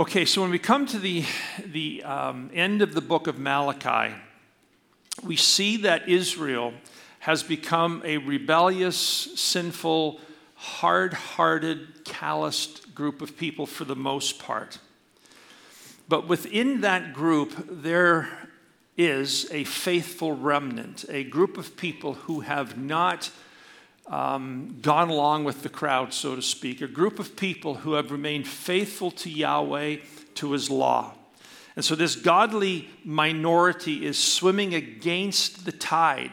Okay, so when we come to the, the um, end of the book of Malachi, we see that Israel has become a rebellious, sinful, hard hearted, calloused group of people for the most part. But within that group, there is a faithful remnant, a group of people who have not um, gone along with the crowd, so to speak, a group of people who have remained faithful to Yahweh, to his law. And so this godly minority is swimming against the tide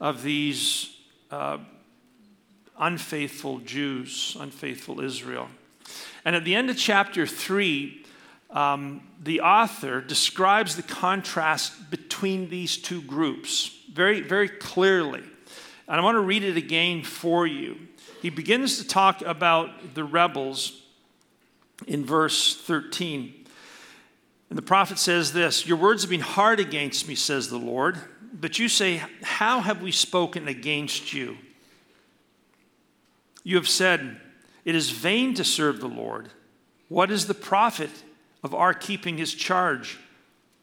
of these uh, unfaithful Jews, unfaithful Israel. And at the end of chapter 3, um, the author describes the contrast between these two groups very, very clearly. And I want to read it again for you. He begins to talk about the rebels in verse 13. And the prophet says this Your words have been hard against me, says the Lord. But you say, How have we spoken against you? You have said, It is vain to serve the Lord. What is the profit of our keeping his charge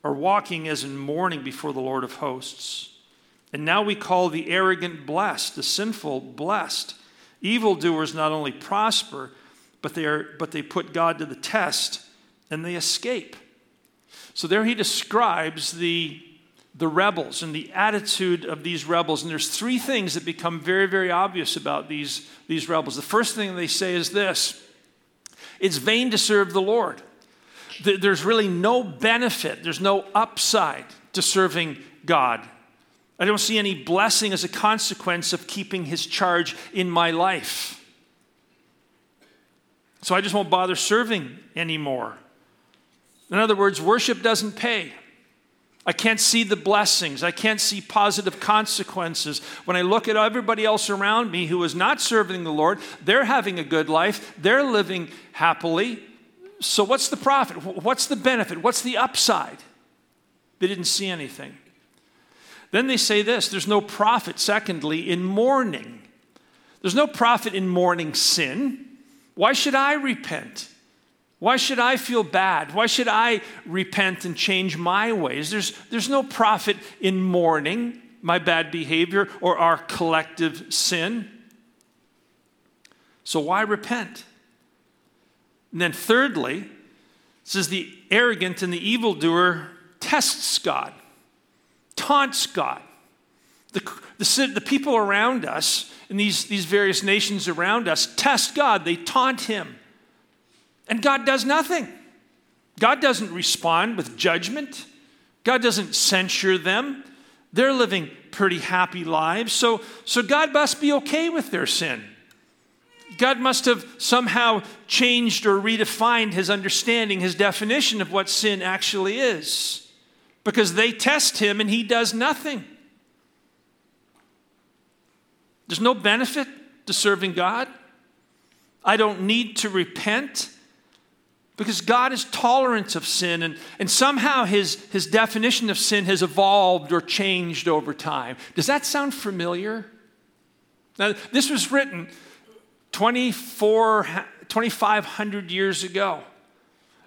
or walking as in mourning before the Lord of hosts? And now we call the arrogant blessed, the sinful blessed. Evildoers not only prosper, but they, are, but they put God to the test and they escape. So there he describes the the rebels and the attitude of these rebels. And there's three things that become very, very obvious about these, these rebels. The first thing they say is this it's vain to serve the Lord. There's really no benefit, there's no upside to serving God. I don't see any blessing as a consequence of keeping his charge in my life. So I just won't bother serving anymore. In other words, worship doesn't pay. I can't see the blessings. I can't see positive consequences. When I look at everybody else around me who is not serving the Lord, they're having a good life, they're living happily. So, what's the profit? What's the benefit? What's the upside? They didn't see anything. Then they say this there's no profit, secondly, in mourning. There's no profit in mourning sin. Why should I repent? Why should I feel bad? Why should I repent and change my ways? There's, there's no profit in mourning my bad behavior or our collective sin. So why repent? And then, thirdly, it says the arrogant and the evildoer tests God, taunts God. The, the, the people around us, and these, these various nations around us, test God, they taunt Him. And God does nothing. God doesn't respond with judgment. God doesn't censure them. They're living pretty happy lives. So, so God must be okay with their sin. God must have somehow changed or redefined his understanding, his definition of what sin actually is. Because they test him and he does nothing. There's no benefit to serving God. I don't need to repent. Because God is tolerant of sin, and, and somehow his, his definition of sin has evolved or changed over time. Does that sound familiar? Now, this was written 24, 2,500 years ago.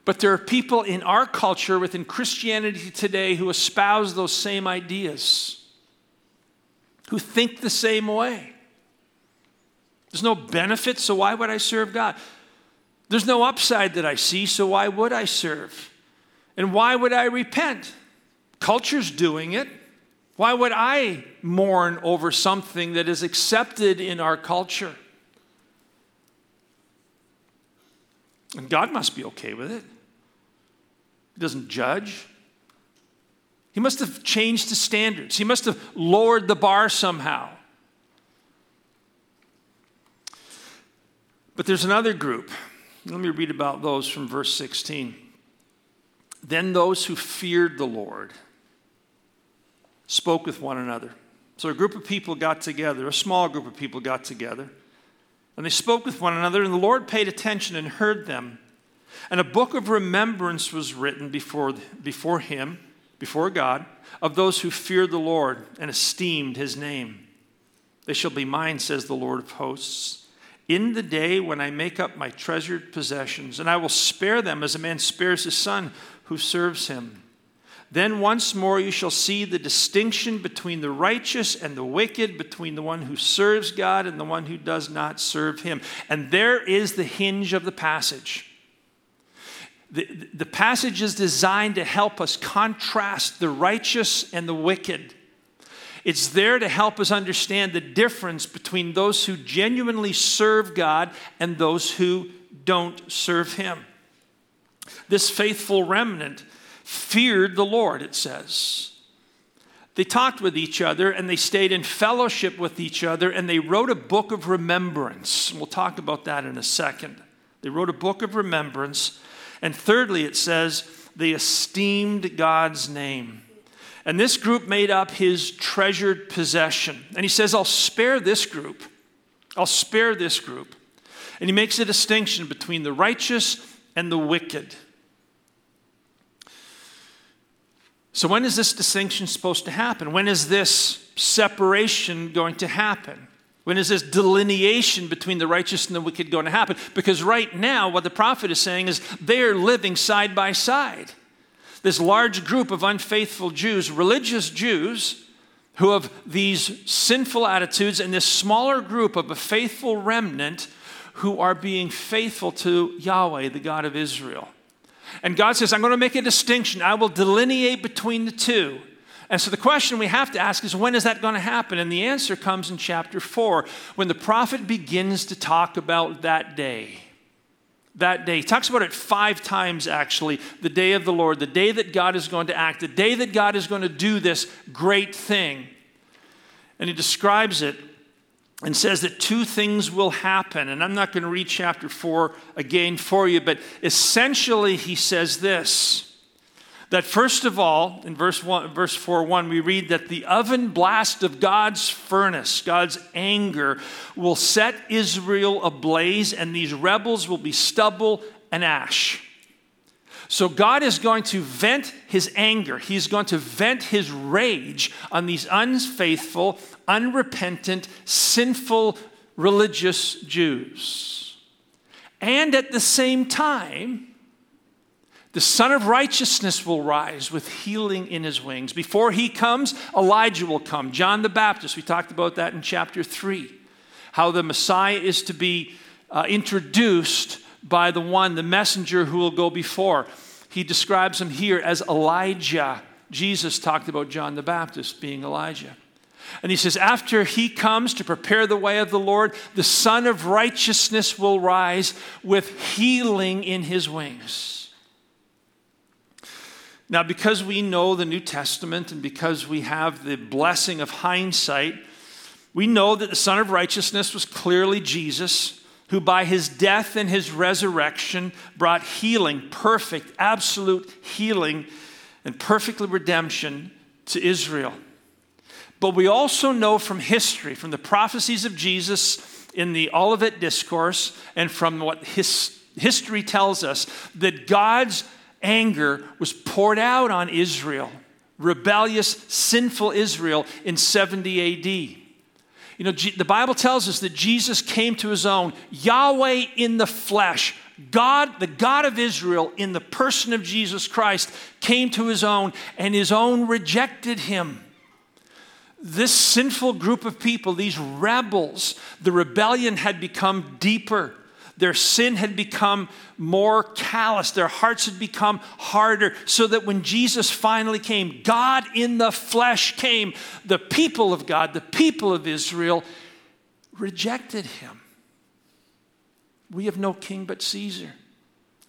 But there are people in our culture within Christianity today who espouse those same ideas, who think the same way. There's no benefit, so why would I serve God? There's no upside that I see, so why would I serve? And why would I repent? Culture's doing it. Why would I mourn over something that is accepted in our culture? And God must be okay with it. He doesn't judge. He must have changed the standards. He must have lowered the bar somehow. But there's another group let me read about those from verse 16. Then those who feared the Lord spoke with one another. So a group of people got together, a small group of people got together, and they spoke with one another, and the Lord paid attention and heard them. And a book of remembrance was written before, before him, before God, of those who feared the Lord and esteemed his name. They shall be mine, says the Lord of hosts in the day when I make up my treasured possessions, and I will spare them as a man spares his son who serves him. Then once more you shall see the distinction between the righteous and the wicked, between the one who serves God and the one who does not serve him. And there is the hinge of the passage. The, the passage is designed to help us contrast the righteous and the wicked. It's there to help us understand the difference between those who genuinely serve God and those who don't serve Him. This faithful remnant feared the Lord, it says. They talked with each other and they stayed in fellowship with each other and they wrote a book of remembrance. We'll talk about that in a second. They wrote a book of remembrance. And thirdly, it says they esteemed God's name. And this group made up his treasured possession. And he says, I'll spare this group. I'll spare this group. And he makes a distinction between the righteous and the wicked. So, when is this distinction supposed to happen? When is this separation going to happen? When is this delineation between the righteous and the wicked going to happen? Because right now, what the prophet is saying is they're living side by side. This large group of unfaithful Jews, religious Jews, who have these sinful attitudes, and this smaller group of a faithful remnant who are being faithful to Yahweh, the God of Israel. And God says, I'm going to make a distinction. I will delineate between the two. And so the question we have to ask is when is that going to happen? And the answer comes in chapter 4 when the prophet begins to talk about that day. That day. He talks about it five times actually the day of the Lord, the day that God is going to act, the day that God is going to do this great thing. And he describes it and says that two things will happen. And I'm not going to read chapter 4 again for you, but essentially he says this that first of all, in verse, one, verse 4 1, we read that the oven blast of God's furnace, God's anger, will set Israel ablaze, and these rebels will be stubble and ash. So God is going to vent his anger. He's going to vent his rage on these unfaithful, unrepentant, sinful religious Jews. And at the same time, the Son of Righteousness will rise with healing in his wings. Before he comes, Elijah will come. John the Baptist, we talked about that in chapter 3. How the Messiah is to be uh, introduced by the one, the messenger who will go before. He describes him here as Elijah. Jesus talked about John the Baptist being Elijah. And he says, after he comes to prepare the way of the Lord, the Son of Righteousness will rise with healing in his wings. Now, because we know the New Testament and because we have the blessing of hindsight, we know that the Son of Righteousness was clearly Jesus who by his death and his resurrection brought healing, perfect, absolute healing, and perfect redemption to Israel. But we also know from history, from the prophecies of Jesus in the Olivet Discourse, and from what his, history tells us, that God's anger was poured out on Israel, rebellious, sinful Israel, in 70 AD. You know, the Bible tells us that Jesus came to his own, Yahweh in the flesh. God, the God of Israel, in the person of Jesus Christ, came to his own, and his own rejected him. This sinful group of people, these rebels, the rebellion had become deeper. Their sin had become more callous. Their hearts had become harder. So that when Jesus finally came, God in the flesh came. The people of God, the people of Israel, rejected him. We have no king but Caesar.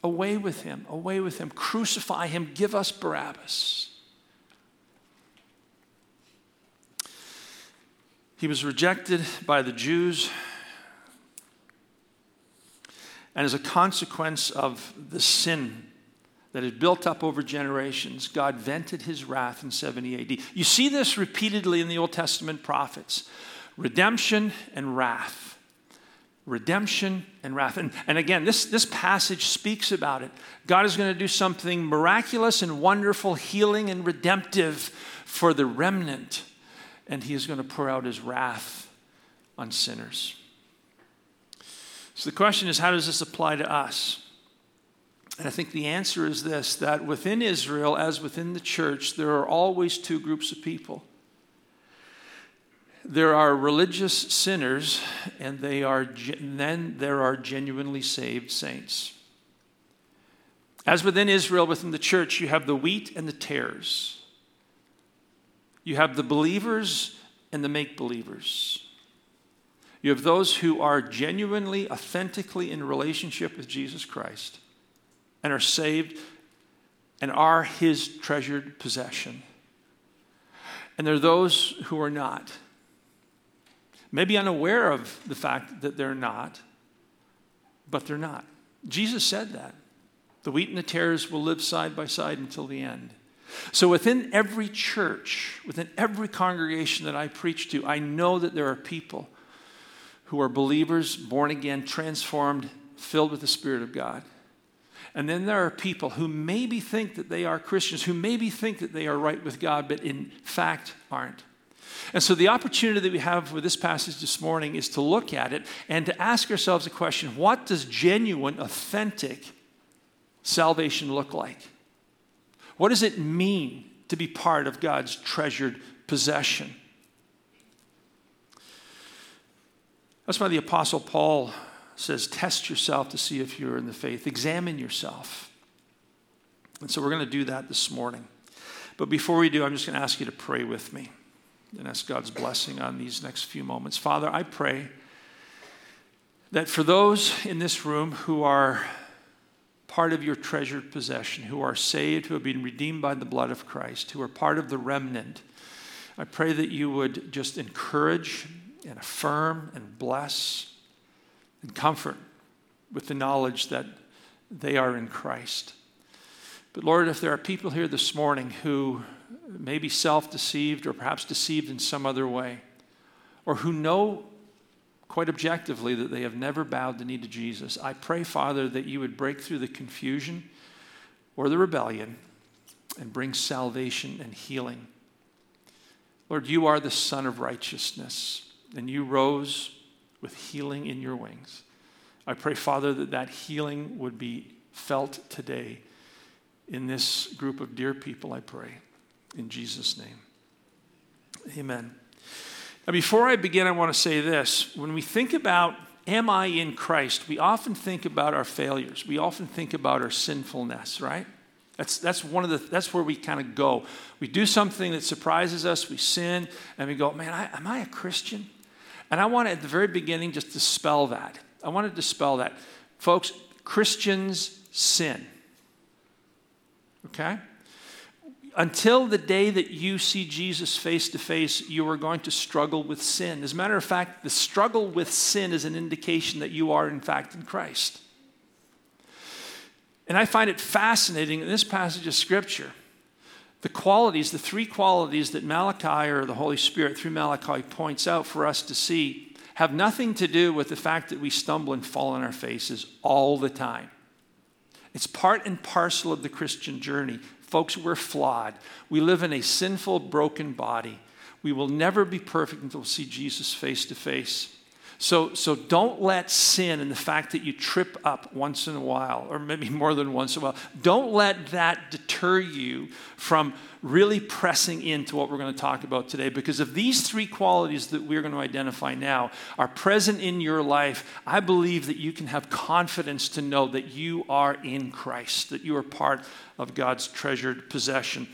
Away with him, away with him. Crucify him, give us Barabbas. He was rejected by the Jews and as a consequence of the sin that had built up over generations, God vented his wrath in 70 AD. You see this repeatedly in the Old Testament prophets redemption and wrath. Redemption and wrath. And, and again, this, this passage speaks about it. God is going to do something miraculous and wonderful, healing and redemptive for the remnant, and he is going to pour out his wrath on sinners. So the question is how does this apply to us? And I think the answer is this that within Israel, as within the church, there are always two groups of people. There are religious sinners, and, they are, and then there are genuinely saved saints. As within Israel, within the church, you have the wheat and the tares. You have the believers and the make believers. You have those who are genuinely, authentically in relationship with Jesus Christ and are saved and are his treasured possession. And there are those who are not. Maybe unaware of the fact that they're not, but they're not. Jesus said that. The wheat and the tares will live side by side until the end. So, within every church, within every congregation that I preach to, I know that there are people who are believers, born again, transformed, filled with the Spirit of God. And then there are people who maybe think that they are Christians, who maybe think that they are right with God, but in fact aren't. And so, the opportunity that we have with this passage this morning is to look at it and to ask ourselves a question what does genuine, authentic salvation look like? What does it mean to be part of God's treasured possession? That's why the Apostle Paul says, Test yourself to see if you're in the faith, examine yourself. And so we're going to do that this morning. But before we do, I'm just going to ask you to pray with me and ask God's blessing on these next few moments. Father, I pray that for those in this room who are part of your treasured possession, who are saved, who have been redeemed by the blood of Christ, who are part of the remnant. I pray that you would just encourage and affirm and bless and comfort with the knowledge that they are in Christ. But Lord, if there are people here this morning who may be self deceived or perhaps deceived in some other way, or who know quite objectively that they have never bowed the knee to Jesus. I pray, Father, that you would break through the confusion or the rebellion and bring salvation and healing. Lord, you are the Son of righteousness, and you rose with healing in your wings. I pray, Father, that that healing would be felt today in this group of dear people, I pray. In Jesus' name. Amen. Now, before I begin, I want to say this. When we think about, am I in Christ, we often think about our failures. We often think about our sinfulness, right? That's, that's one of the, that's where we kind of go. We do something that surprises us, we sin, and we go, man, I, am I a Christian? And I want to, at the very beginning, just dispel that. I want to dispel that. Folks, Christians sin. Okay? until the day that you see Jesus face to face, you are going to struggle with sin. As a matter of fact, the struggle with sin is an indication that you are, in fact, in Christ. And I find it fascinating in this passage of Scripture, the qualities, the three qualities that Malachi or the Holy Spirit through Malachi points out for us to see have nothing to do with the fact that we stumble and fall on our faces all the time. It's part and parcel of the Christian journey. Folks, we're flawed. We live in a sinful, broken body. We will never be perfect until we see Jesus face to face. So, so don't let sin and the fact that you trip up once in a while, or maybe more than once in a while, don't let that deter you from really pressing into what we're going to talk about today. Because if these three qualities that we're going to identify now are present in your life, I believe that you can have confidence to know that you are in Christ, that you are part of God's treasured possession.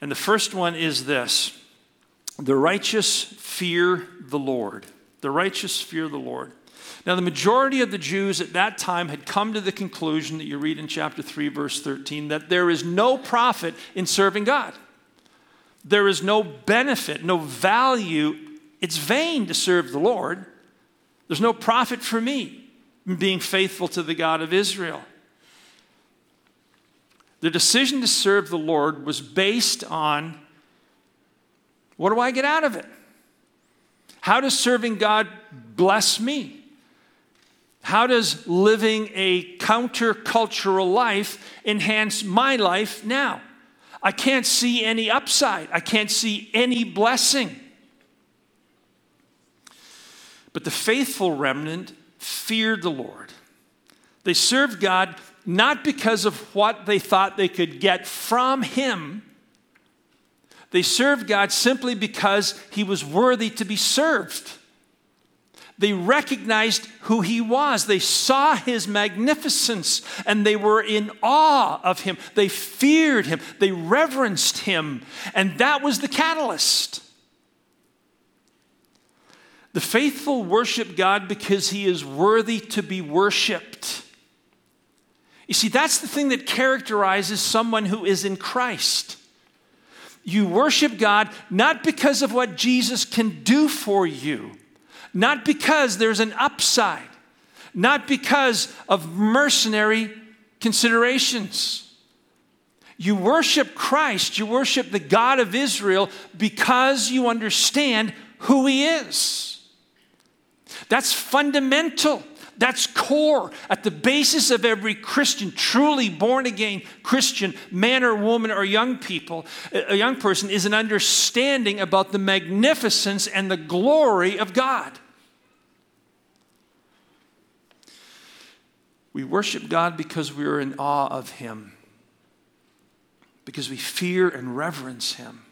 And the first one is this the righteous fear the Lord. The righteous fear the Lord. Now, the majority of the Jews at that time had come to the conclusion that you read in chapter 3, verse 13, that there is no profit in serving God. There is no benefit, no value. It's vain to serve the Lord. There's no profit for me in being faithful to the God of Israel. The decision to serve the Lord was based on what do I get out of it? How does serving God bless me? How does living a countercultural life enhance my life now? I can't see any upside. I can't see any blessing. But the faithful remnant feared the Lord. They served God not because of what they thought they could get from Him. They served God simply because He was worthy to be served. They recognized who He was. They saw His magnificence and they were in awe of Him. They feared Him. They reverenced Him. And that was the catalyst. The faithful worship God because He is worthy to be worshiped. You see, that's the thing that characterizes someone who is in Christ. You worship God not because of what Jesus can do for you, not because there's an upside, not because of mercenary considerations. You worship Christ, you worship the God of Israel because you understand who He is. That's fundamental. That's core at the basis of every Christian, truly born again Christian, man or woman or young people, a young person, is an understanding about the magnificence and the glory of God. We worship God because we are in awe of Him, because we fear and reverence Him.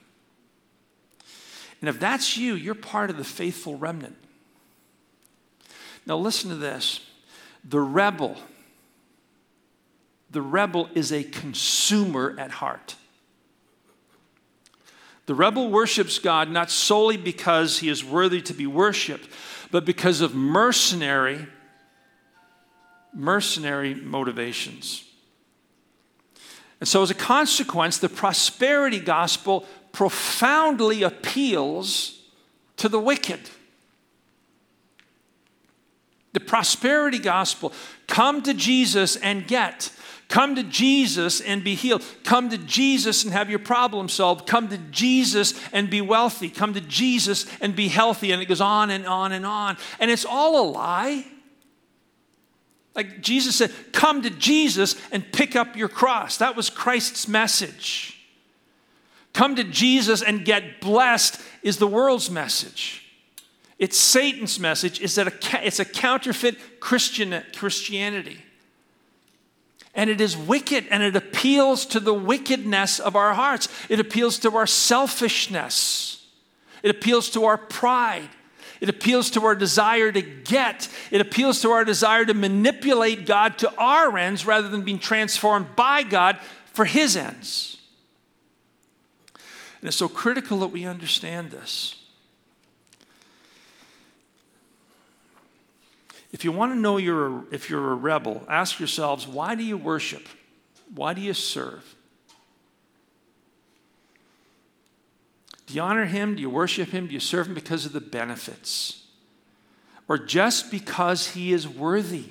And if that's you, you're part of the faithful remnant. Now, listen to this the rebel, the rebel is a consumer at heart. The rebel worships God not solely because he is worthy to be worshiped, but because of mercenary, mercenary motivations. And so, as a consequence, the prosperity gospel profoundly appeals to the wicked. The prosperity gospel come to Jesus and get. Come to Jesus and be healed. Come to Jesus and have your problem solved. Come to Jesus and be wealthy. Come to Jesus and be healthy. And it goes on and on and on. And it's all a lie. Like Jesus said, come to Jesus and pick up your cross. That was Christ's message. Come to Jesus and get blessed is the world's message. It's Satan's message is that a, it's a counterfeit Christian, Christianity. And it is wicked and it appeals to the wickedness of our hearts. It appeals to our selfishness. It appeals to our pride. It appeals to our desire to get. It appeals to our desire to manipulate God to our ends rather than being transformed by God for his ends. And it's so critical that we understand this. If you want to know you're a, if you're a rebel, ask yourselves why do you worship? Why do you serve? Do you honor him? Do you worship him? Do you serve him because of the benefits? Or just because he is worthy?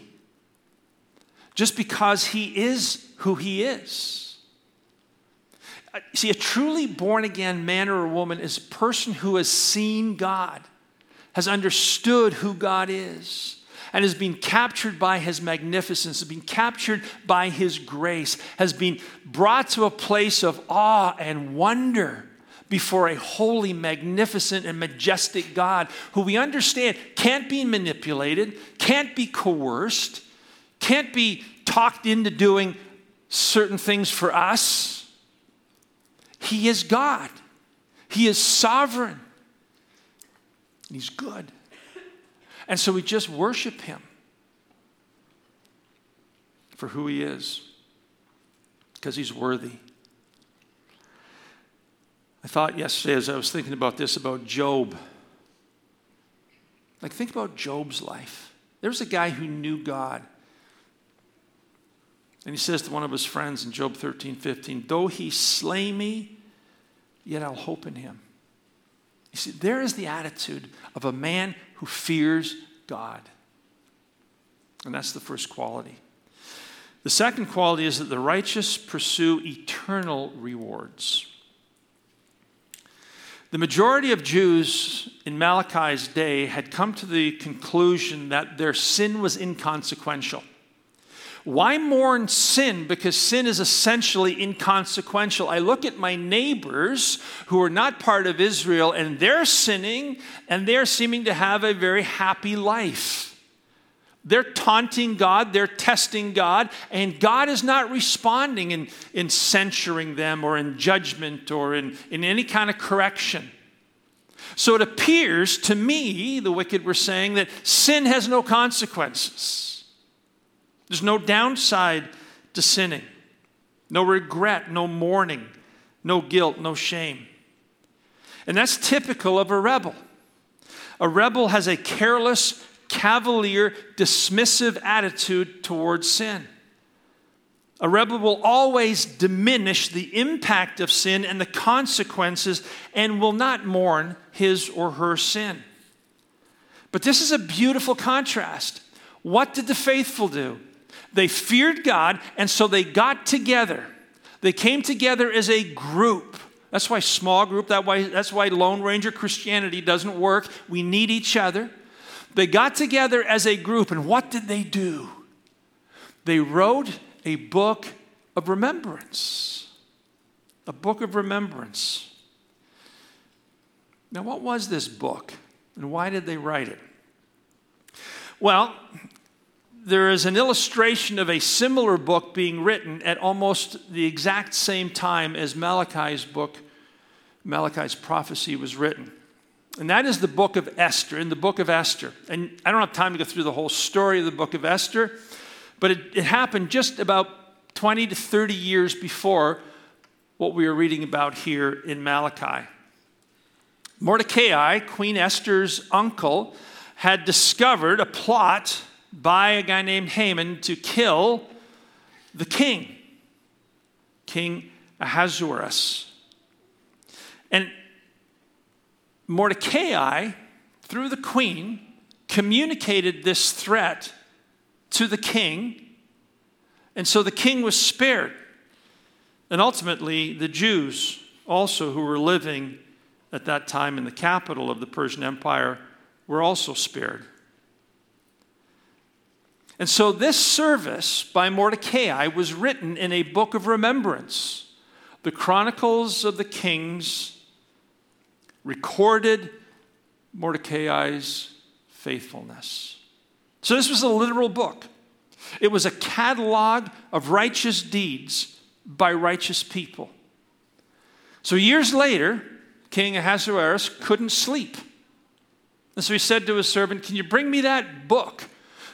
Just because he is who he is? Uh, see, a truly born again man or a woman is a person who has seen God, has understood who God is and has been captured by his magnificence, has been captured by his grace, has been brought to a place of awe and wonder before a holy, magnificent, and majestic God who we understand can't be manipulated, can't be coerced, can't be talked into doing certain things for us. He is God, He is sovereign, He's good. And so we just worship him for who he is, because he's worthy. I thought yesterday as I was thinking about this about Job. Like, think about Job's life. There was a guy who knew God. And he says to one of his friends in Job 13, 15, Though he slay me, yet I'll hope in him. You see, there is the attitude of a man who fears God. And that's the first quality. The second quality is that the righteous pursue eternal rewards. The majority of Jews in Malachi's day had come to the conclusion that their sin was inconsequential. Why mourn sin? Because sin is essentially inconsequential. I look at my neighbors who are not part of Israel and they're sinning and they're seeming to have a very happy life. They're taunting God, they're testing God, and God is not responding in, in censuring them or in judgment or in, in any kind of correction. So it appears to me, the wicked were saying, that sin has no consequences. There's no downside to sinning, no regret, no mourning, no guilt, no shame. And that's typical of a rebel. A rebel has a careless, cavalier, dismissive attitude towards sin. A rebel will always diminish the impact of sin and the consequences and will not mourn his or her sin. But this is a beautiful contrast. What did the faithful do? They feared God, and so they got together. They came together as a group. That's why small group, that why, that's why Lone Ranger Christianity doesn't work. We need each other. They got together as a group, and what did they do? They wrote a book of remembrance. A book of remembrance. Now, what was this book, and why did they write it? Well, there is an illustration of a similar book being written at almost the exact same time as Malachi's book, Malachi's prophecy was written. And that is the book of Esther, in the book of Esther. And I don't have time to go through the whole story of the book of Esther, but it, it happened just about 20 to 30 years before what we are reading about here in Malachi. Mordecai, Queen Esther's uncle, had discovered a plot by a guy named Haman to kill the king, King Ahasuerus. And Mordecai, through the queen, communicated this threat to the king, and so the king was spared. And ultimately, the Jews also who were living at that time in the capital of the Persian Empire were also spared. And so this service by Mordecai was written in a book of remembrance. The Chronicles of the Kings recorded Mordecai's faithfulness. So this was a literal book. It was a catalog of righteous deeds by righteous people. So years later, King Ahasuerus couldn't sleep. And so he said to his servant, Can you bring me that book?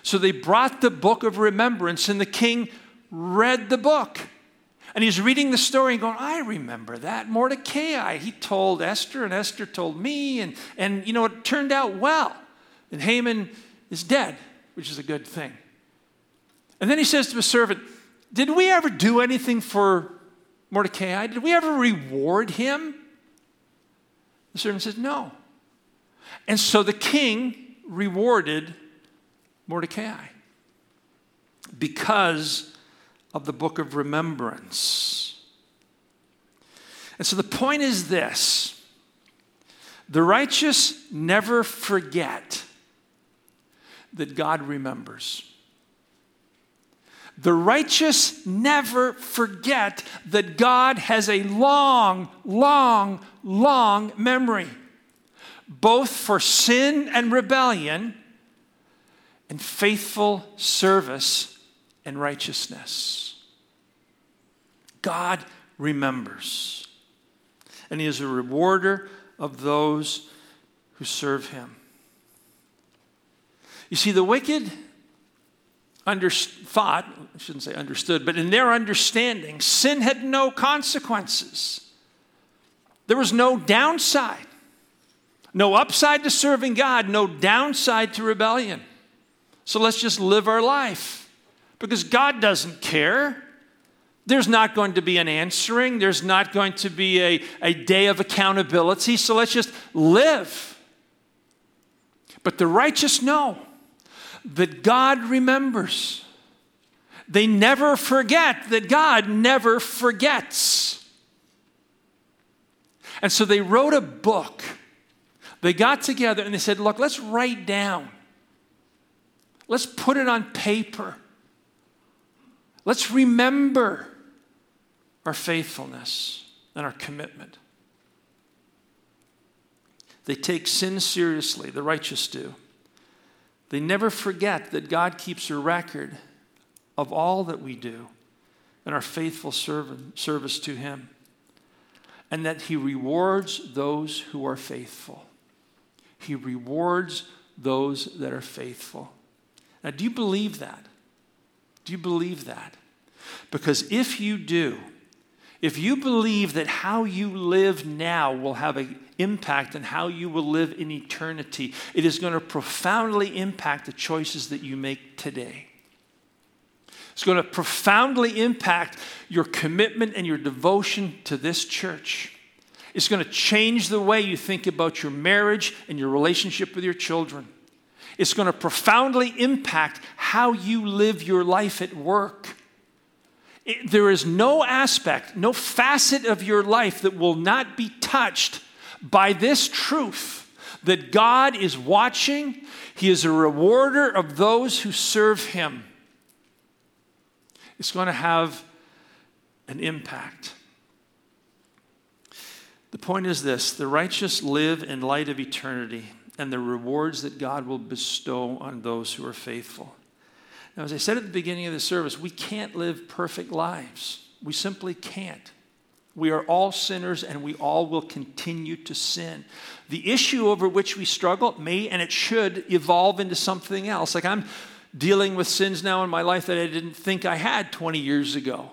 So they brought the book of remembrance, and the king read the book. And he's reading the story and going, I remember that. Mordecai, he told Esther, and Esther told me, and, and you know, it turned out well. And Haman is dead, which is a good thing. And then he says to his servant, Did we ever do anything for Mordecai? Did we ever reward him? The servant says, No. And so the king rewarded Mordecai because of the book of remembrance. And so the point is this the righteous never forget that God remembers. The righteous never forget that God has a long, long, long memory, both for sin and rebellion and faithful service and righteousness. God remembers, and He is a rewarder of those who serve Him. You see, the wicked under, thought, I shouldn't say understood, but in their understanding, sin had no consequences. There was no downside, no upside to serving God, no downside to rebellion. So let's just live our life because God doesn't care. There's not going to be an answering, there's not going to be a, a day of accountability. So let's just live. But the righteous know that God remembers. They never forget that God never forgets. And so they wrote a book. They got together and they said, Look, let's write down Let's put it on paper. Let's remember our faithfulness and our commitment. They take sin seriously, the righteous do. They never forget that God keeps a record of all that we do and our faithful service to Him, and that He rewards those who are faithful. He rewards those that are faithful. Now, do you believe that? Do you believe that? Because if you do, if you believe that how you live now will have an impact on how you will live in eternity, it is going to profoundly impact the choices that you make today. It's going to profoundly impact your commitment and your devotion to this church. It's going to change the way you think about your marriage and your relationship with your children. It's going to profoundly impact how you live your life at work. It, there is no aspect, no facet of your life that will not be touched by this truth that God is watching, He is a rewarder of those who serve Him. It's going to have an impact. The point is this the righteous live in light of eternity and the rewards that God will bestow on those who are faithful. Now, as I said at the beginning of the service, we can't live perfect lives. We simply can't. We are all sinners and we all will continue to sin. The issue over which we struggle may and it should evolve into something else. Like I'm dealing with sins now in my life that I didn't think I had 20 years ago.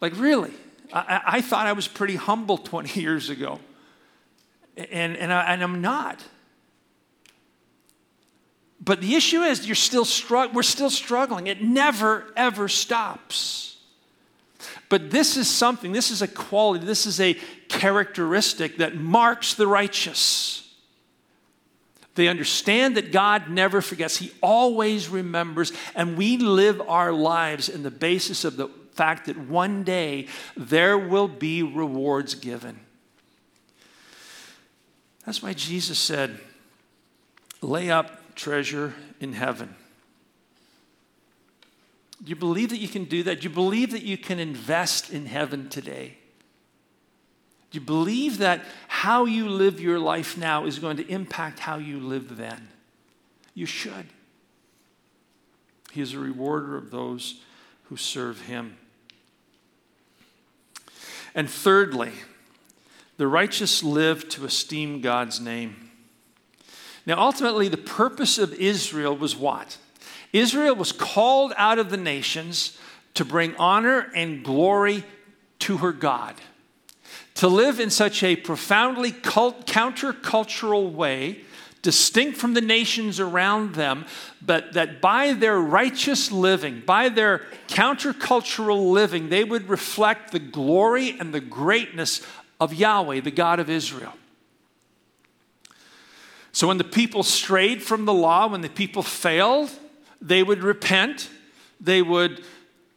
Like, really? I, I thought I was pretty humble 20 years ago. And, and, I, and I'm not. But the issue is you're still strugg- we're still struggling. It never, ever stops. But this is something, this is a quality, this is a characteristic that marks the righteous. They understand that God never forgets, He always remembers, and we live our lives in the basis of the fact that one day there will be rewards given. That's why Jesus said, lay up treasure in heaven. Do you believe that you can do that? Do you believe that you can invest in heaven today? Do you believe that how you live your life now is going to impact how you live then? You should. He is a rewarder of those who serve him. And thirdly, the righteous live to esteem God's name. Now, ultimately, the purpose of Israel was what? Israel was called out of the nations to bring honor and glory to her God. To live in such a profoundly cult, countercultural way, distinct from the nations around them, but that by their righteous living, by their countercultural living, they would reflect the glory and the greatness of Yahweh, the God of Israel. So when the people strayed from the law, when the people failed, they would repent, they would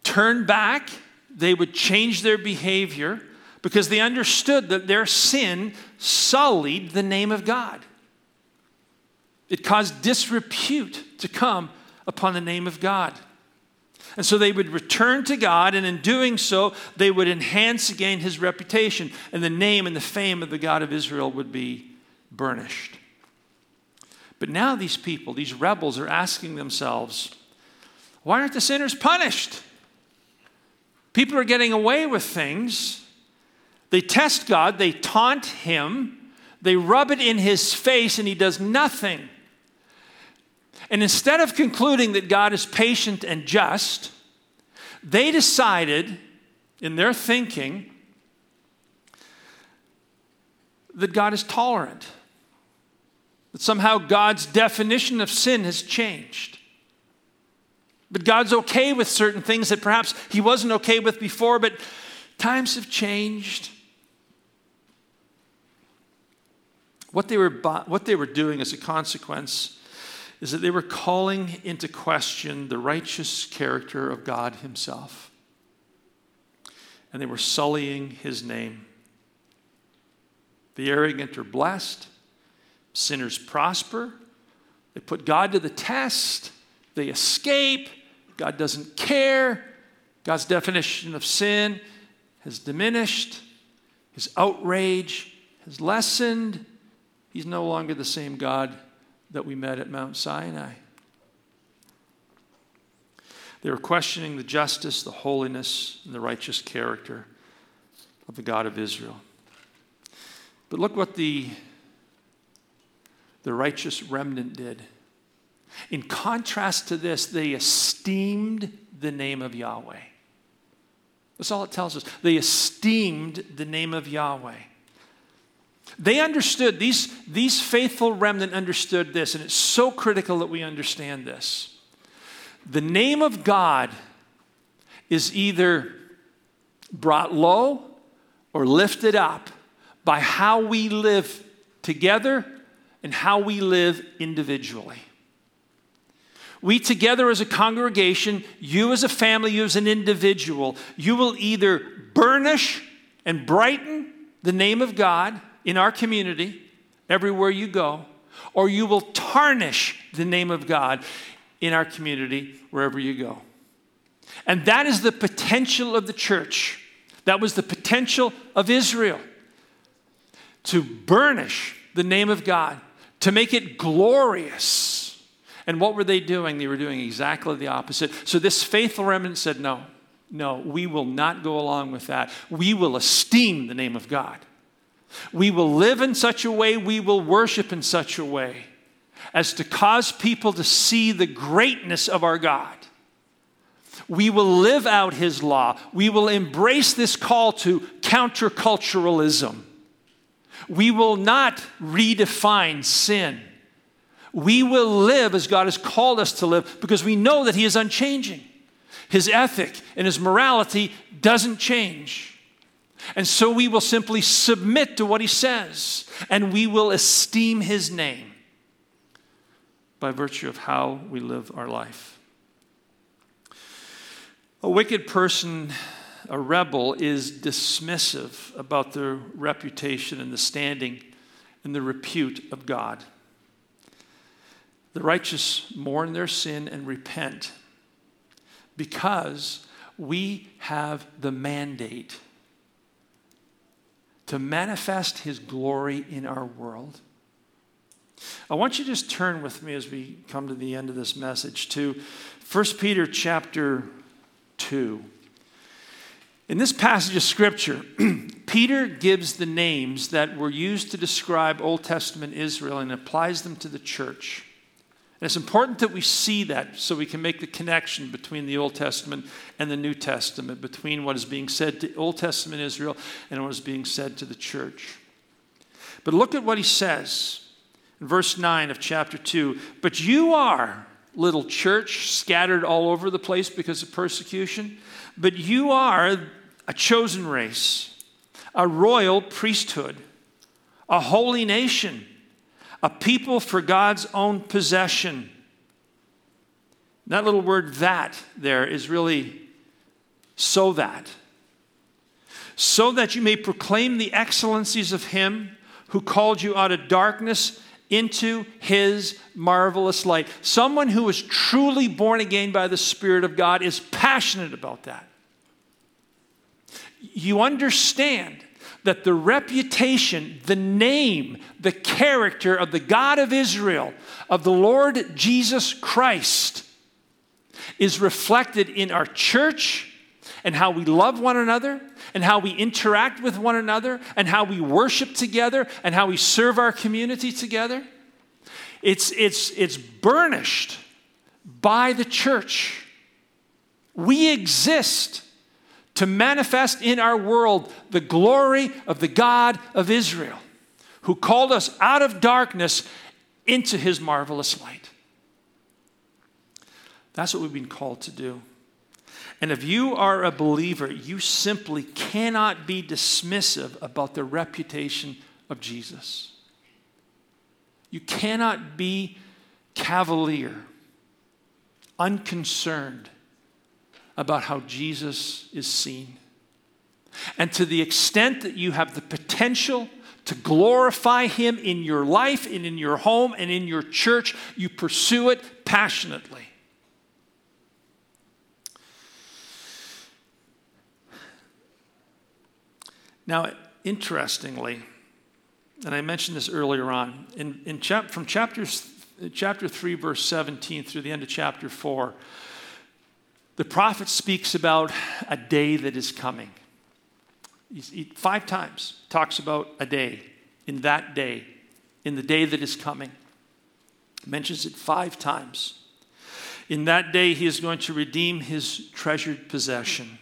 turn back, they would change their behavior because they understood that their sin sullied the name of God. It caused disrepute to come upon the name of God. And so they would return to God, and in doing so, they would enhance again his reputation, and the name and the fame of the God of Israel would be burnished. But now these people, these rebels, are asking themselves, why aren't the sinners punished? People are getting away with things. They test God, they taunt him, they rub it in his face, and he does nothing. And instead of concluding that God is patient and just, they decided in their thinking that God is tolerant that somehow God's definition of sin has changed. But God's okay with certain things that perhaps He wasn't okay with before, but times have changed. What they were, what they were doing as a consequence is that they were calling into question the righteous character of God Himself. And they were sullying His name. The arrogant are blessed, Sinners prosper, they put God to the test, they escape, God doesn't care. God's definition of sin has diminished, his outrage has lessened. He's no longer the same God that we met at Mount Sinai. They were questioning the justice, the holiness, and the righteous character of the God of Israel. But look what the, the righteous remnant did. In contrast to this, they esteemed the name of Yahweh. That's all it tells us. They esteemed the name of Yahweh. They understood, these, these faithful remnant understood this, and it's so critical that we understand this. The name of God is either brought low or lifted up by how we live together and how we live individually. We together as a congregation, you as a family, you as an individual, you will either burnish and brighten the name of God in our community everywhere you go, or you will tarnish the name of God in our community wherever you go. And that is the potential of the church. That was the potential of Israel to burnish the name of God, to make it glorious and what were they doing? They were doing exactly the opposite. So this faithful remnant said, No, no, we will not go along with that. We will esteem the name of God. We will live in such a way, we will worship in such a way as to cause people to see the greatness of our God. We will live out His law. We will embrace this call to counterculturalism. We will not redefine sin we will live as God has called us to live because we know that He is unchanging. His ethic and His morality doesn't change. And so we will simply submit to what He says and we will esteem His name by virtue of how we live our life. A wicked person, a rebel, is dismissive about the reputation and the standing and the repute of God. The righteous mourn their sin and repent because we have the mandate to manifest his glory in our world. I want you to just turn with me as we come to the end of this message to 1 Peter chapter 2. In this passage of scripture, Peter gives the names that were used to describe Old Testament Israel and applies them to the church. And it's important that we see that so we can make the connection between the Old Testament and the New Testament, between what is being said to Old Testament Israel and what is being said to the church. But look at what he says in verse 9 of chapter 2. But you are, little church, scattered all over the place because of persecution, but you are a chosen race, a royal priesthood, a holy nation a people for God's own possession. That little word that there is really so that. So that you may proclaim the excellencies of Him who called you out of darkness into His marvelous light. Someone who is truly born again by the Spirit of God is passionate about that. You understand that the reputation, the name, the character of the God of Israel, of the Lord Jesus Christ, is reflected in our church and how we love one another and how we interact with one another and how we worship together and how we serve our community together. It's, it's, it's burnished by the church. We exist to manifest in our world the glory of the God of Israel, who called us out of darkness into his marvelous light. That's what we've been called to do. And if you are a believer, you simply cannot be dismissive about the reputation of Jesus. You cannot be cavalier, unconcerned about how Jesus is seen. And to the extent that you have the potential to glorify Him in your life and in your home and in your church, you pursue it passionately. Now, interestingly, and I mentioned this earlier on, in, in chap, from chapters, chapter 3, verse 17 through the end of chapter 4, The prophet speaks about a day that is coming. He, five times talks about a day, in that day, in the day that is coming. Mentions it five times. In that day, he is going to redeem his treasured possession.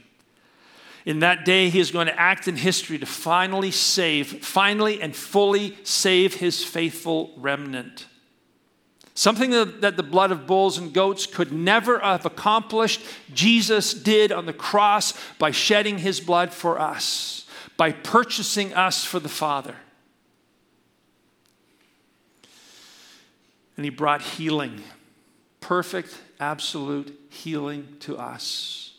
In that day, he is going to act in history to finally save, finally and fully save his faithful remnant. Something that the blood of bulls and goats could never have accomplished, Jesus did on the cross by shedding his blood for us, by purchasing us for the Father. And he brought healing, perfect, absolute healing to us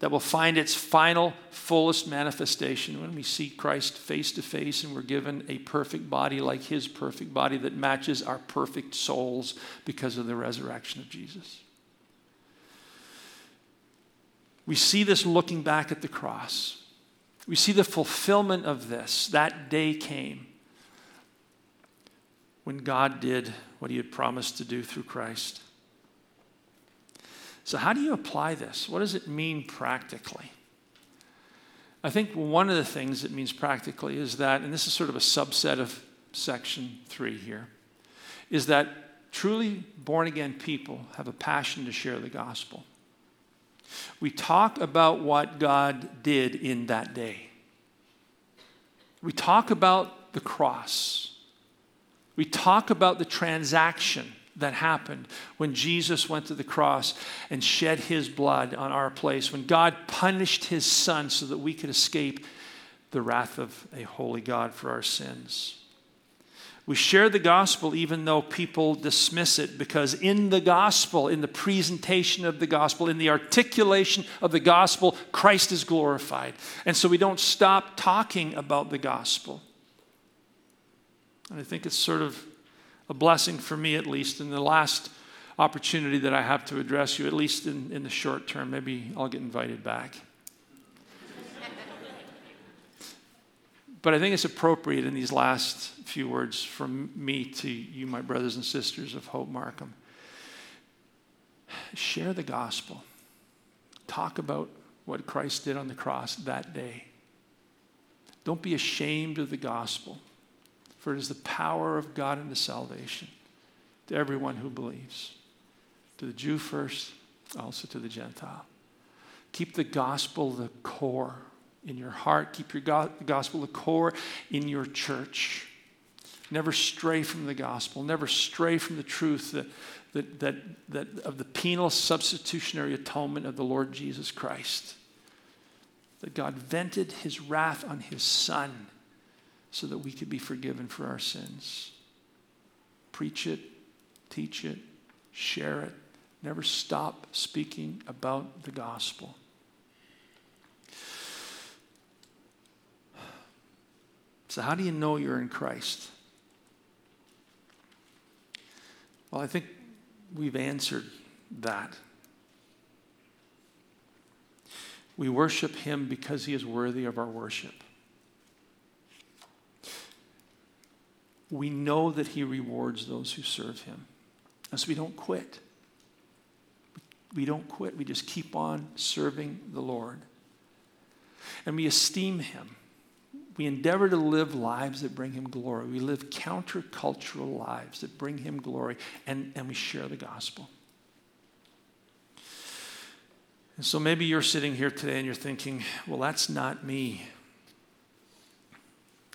that will find its final, fullest manifestation when we see Christ face to face and we're given a perfect body like his perfect body that matches our perfect souls because of the resurrection of Jesus. We see this looking back at the cross. We see the fulfillment of this. That day came when God did what he had promised to do through Christ. So, how do you apply this? What does it mean practically? I think one of the things it means practically is that, and this is sort of a subset of section three here, is that truly born again people have a passion to share the gospel. We talk about what God did in that day. We talk about the cross. We talk about the transaction that happened when Jesus went to the cross and shed his blood on our place, when God punished his son so that we could escape the wrath of a holy God for our sins. We share the gospel even though people dismiss it because in the gospel, in the presentation of the gospel, in the articulation of the gospel, Christ is glorified. And so we don't stop talking about the gospel. And I think it's sort of a blessing for me, at least, in the last opportunity that I have to address you, at least in, in the short term. Maybe I'll get invited back. but I think it's appropriate in these last few words from me to you, my brothers and sisters of Hope Markham. Share the gospel. Talk about what Christ did on the cross that day. Don't be ashamed of the gospel for it is the power of God unto salvation to everyone who believes, to the Jew first, also to the Gentile. Keep the gospel the core in your heart. Keep your go- gospel the core in your church. Never stray from the gospel. Never stray from the truth that, that, that, that of the penal substitutionary atonement of the Lord Jesus Christ. That God vented his wrath on his son so that we could be forgiven for our sins. Preach it, teach it, share it. Never stop speaking about the gospel. So, how do you know you're in Christ? Well, I think we've answered that. We worship Him because He is worthy of our worship. We know that He rewards those who serve Him. And so we don't quit. We don't quit. We just keep on serving the Lord. And we esteem Him. We endeavor to live lives that bring Him glory. We live countercultural lives that bring Him glory, and, and we share the gospel. And so maybe you're sitting here today and you're thinking, well, that's not me.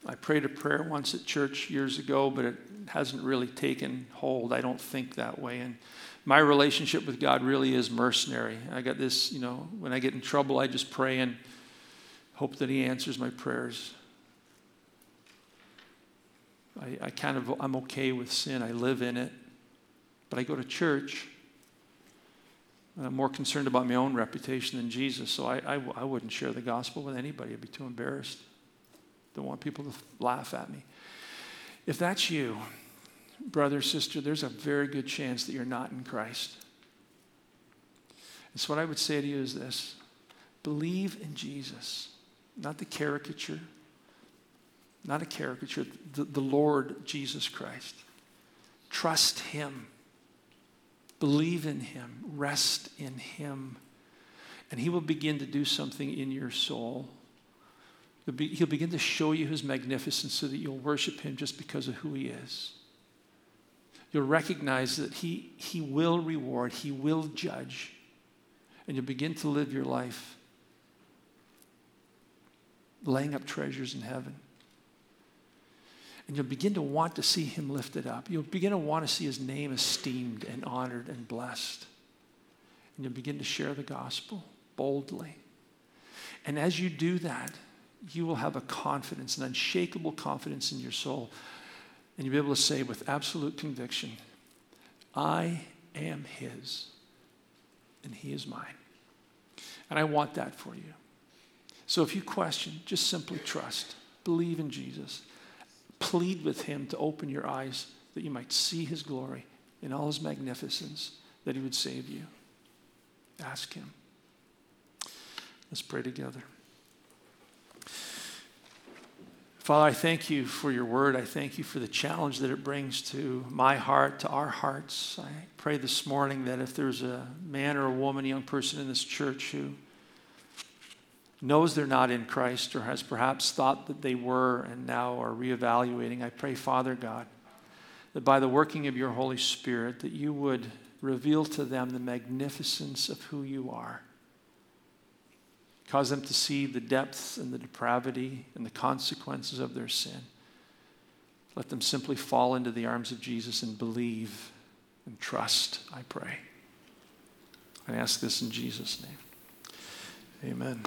I prayed a prayer once at church years ago, but it hasn't really taken hold. I don't think that way. And my relationship with God really is mercenary. I got this, you know, when I get in trouble, I just pray and hope that He answers my prayers. I, I kind of, I'm okay with sin. I live in it. But I go to church. I'm more concerned about my own reputation than Jesus, so I, I, I wouldn't share the gospel with anybody. I'd be too embarrassed. Don't want people to laugh at me. If that's you, brother, sister, there's a very good chance that you're not in Christ. And so, what I would say to you is this believe in Jesus, not the caricature, not a caricature, the, the Lord Jesus Christ. Trust Him, believe in Him, rest in Him. And He will begin to do something in your soul. He'll begin to show you His magnificence so that you'll worship Him just because of who He is. You'll recognize that He, he will reward, He will judge, and you'll begin to live your life laying up treasures in heaven. And you'll begin to want to see him lifted up. You'll begin to want to see his name esteemed and honored and blessed. And you'll begin to share the gospel boldly. And as you do that, you will have a confidence, an unshakable confidence in your soul. And you'll be able to say with absolute conviction, I am His, and He is mine. And I want that for you. So if you question, just simply trust, believe in Jesus, plead with Him to open your eyes that you might see His glory in all His magnificence, that He would save you. Ask Him. Let's pray together. Father, I thank you for your word. I thank you for the challenge that it brings to my heart, to our hearts. I pray this morning that if there's a man or a woman, a young person in this church who knows they're not in Christ or has perhaps thought that they were and now are reevaluating, I pray, Father God, that by the working of your Holy Spirit, that you would reveal to them the magnificence of who you are Cause them to see the depths and the depravity and the consequences of their sin. Let them simply fall into the arms of Jesus and believe and trust, I pray. I ask this in Jesus' name. Amen.